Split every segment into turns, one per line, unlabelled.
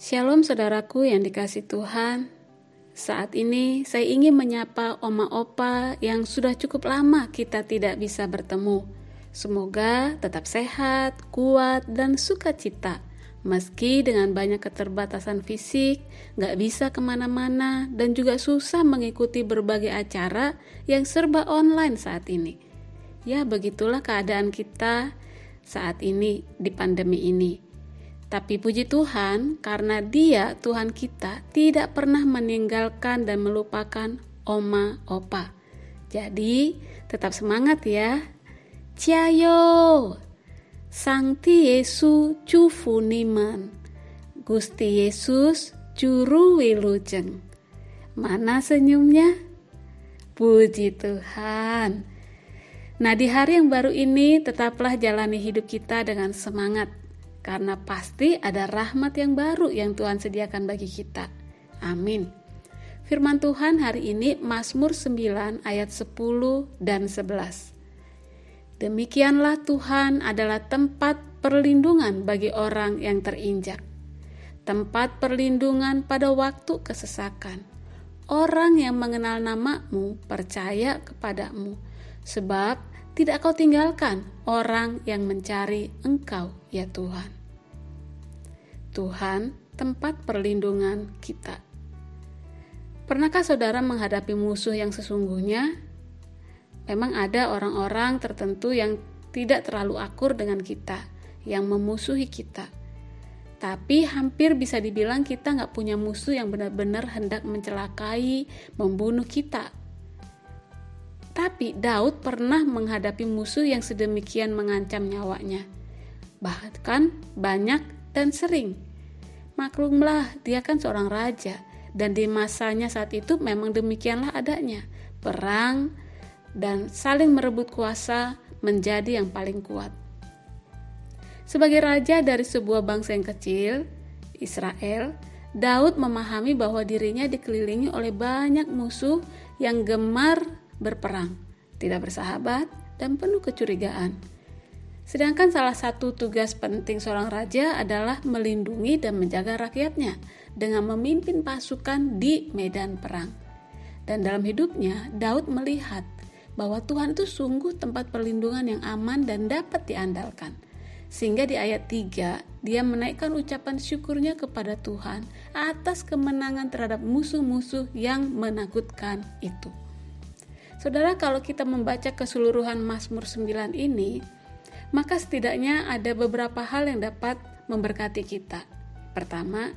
Shalom saudaraku yang dikasih Tuhan. Saat ini saya ingin menyapa oma opa yang sudah cukup lama kita tidak bisa bertemu. Semoga tetap sehat, kuat, dan sukacita. Meski dengan banyak keterbatasan fisik, gak bisa ke mana-mana, dan juga susah mengikuti berbagai acara yang serba online saat ini. Ya, begitulah keadaan kita saat ini di pandemi ini. Tapi puji Tuhan, karena Dia, Tuhan kita, tidak pernah meninggalkan dan melupakan oma opa. Jadi, tetap semangat ya. Ciao! Sangti Yesu cufu niman. Gusti Yesus juru wilujeng. Mana senyumnya? Puji Tuhan. Nah, di hari yang baru ini tetaplah jalani hidup kita dengan semangat karena pasti ada rahmat yang baru yang Tuhan sediakan bagi kita. Amin. Firman Tuhan hari ini Mazmur 9 ayat 10 dan 11. Demikianlah Tuhan adalah tempat perlindungan bagi orang yang terinjak. Tempat perlindungan pada waktu kesesakan. Orang yang mengenal namamu percaya kepadamu, sebab tidak kau tinggalkan orang yang mencari Engkau, ya Tuhan. Tuhan, tempat perlindungan kita. Pernahkah saudara menghadapi musuh yang sesungguhnya? Memang ada orang-orang tertentu yang tidak terlalu akur dengan kita, yang memusuhi kita. Tapi hampir bisa dibilang kita nggak punya musuh yang benar-benar hendak mencelakai, membunuh kita, tapi Daud pernah menghadapi musuh yang sedemikian mengancam nyawanya. Bahkan banyak dan sering. Maklumlah, dia kan seorang raja dan di masanya saat itu memang demikianlah adanya. Perang dan saling merebut kuasa menjadi yang paling kuat. Sebagai raja dari sebuah bangsa yang kecil, Israel, Daud memahami bahwa dirinya dikelilingi oleh banyak musuh yang gemar berperang, tidak bersahabat, dan penuh kecurigaan. Sedangkan salah satu tugas penting seorang raja adalah melindungi dan menjaga rakyatnya dengan memimpin pasukan di medan perang. Dan dalam hidupnya, Daud melihat bahwa Tuhan itu sungguh tempat perlindungan yang aman dan dapat diandalkan. Sehingga di ayat 3, dia menaikkan ucapan syukurnya kepada Tuhan atas kemenangan terhadap musuh-musuh yang menakutkan itu. Saudara, kalau kita membaca keseluruhan Mazmur 9 ini, maka setidaknya ada beberapa hal yang dapat memberkati kita. Pertama,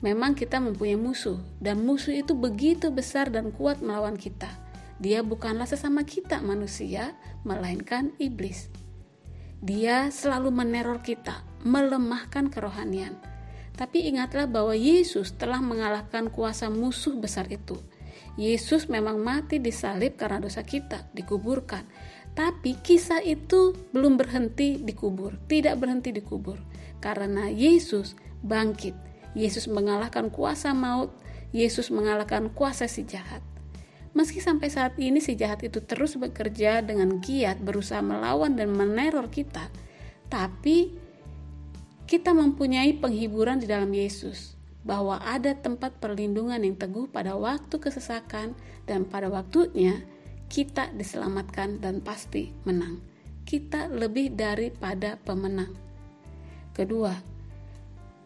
memang kita mempunyai musuh, dan musuh itu begitu besar dan kuat melawan kita. Dia bukanlah sesama kita manusia, melainkan iblis. Dia selalu meneror kita, melemahkan kerohanian. Tapi ingatlah bahwa Yesus telah mengalahkan kuasa musuh besar itu. Yesus memang mati disalib karena dosa kita, dikuburkan. Tapi kisah itu belum berhenti dikubur, tidak berhenti dikubur. Karena Yesus bangkit. Yesus mengalahkan kuasa maut, Yesus mengalahkan kuasa si jahat. Meski sampai saat ini si jahat itu terus bekerja dengan giat berusaha melawan dan meneror kita, tapi kita mempunyai penghiburan di dalam Yesus bahwa ada tempat perlindungan yang teguh pada waktu kesesakan dan pada waktunya kita diselamatkan dan pasti menang. Kita lebih daripada pemenang. Kedua,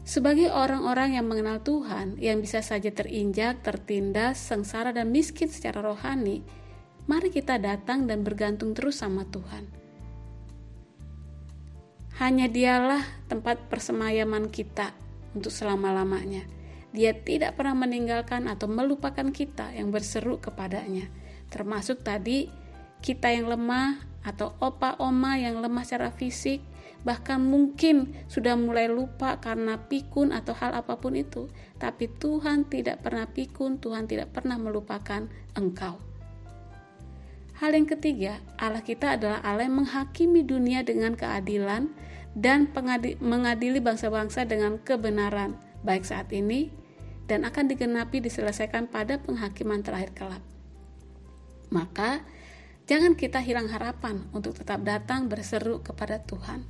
sebagai orang-orang yang mengenal Tuhan yang bisa saja terinjak, tertindas, sengsara dan miskin secara rohani, mari kita datang dan bergantung terus sama Tuhan. Hanya dialah tempat persemayaman kita untuk selama-lamanya. Dia tidak pernah meninggalkan atau melupakan kita yang berseru kepadanya. Termasuk tadi kita yang lemah atau opa oma yang lemah secara fisik, bahkan mungkin sudah mulai lupa karena pikun atau hal apa pun itu. Tapi Tuhan tidak pernah pikun, Tuhan tidak pernah melupakan engkau. Hal yang ketiga, Allah kita adalah Allah yang menghakimi dunia dengan keadilan dan mengadili bangsa-bangsa dengan kebenaran, baik saat ini dan akan digenapi diselesaikan pada penghakiman terakhir kelak. Maka, jangan kita hilang harapan untuk tetap datang berseru kepada Tuhan.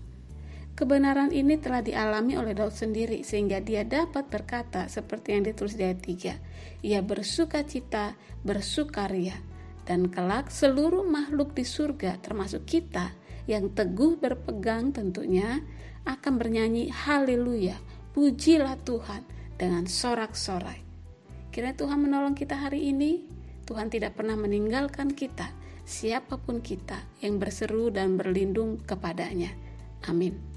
Kebenaran ini telah dialami oleh Daud sendiri sehingga dia dapat berkata seperti yang ditulis di ayat 3. Ia bersuka cita, bersukaria, dan kelak seluruh makhluk di surga termasuk kita yang teguh berpegang tentunya akan bernyanyi haleluya, pujilah Tuhan dengan sorak-sorai. Kira Tuhan menolong kita hari ini. Tuhan tidak pernah meninggalkan kita, siapa pun kita yang berseru dan berlindung kepadanya. Amin.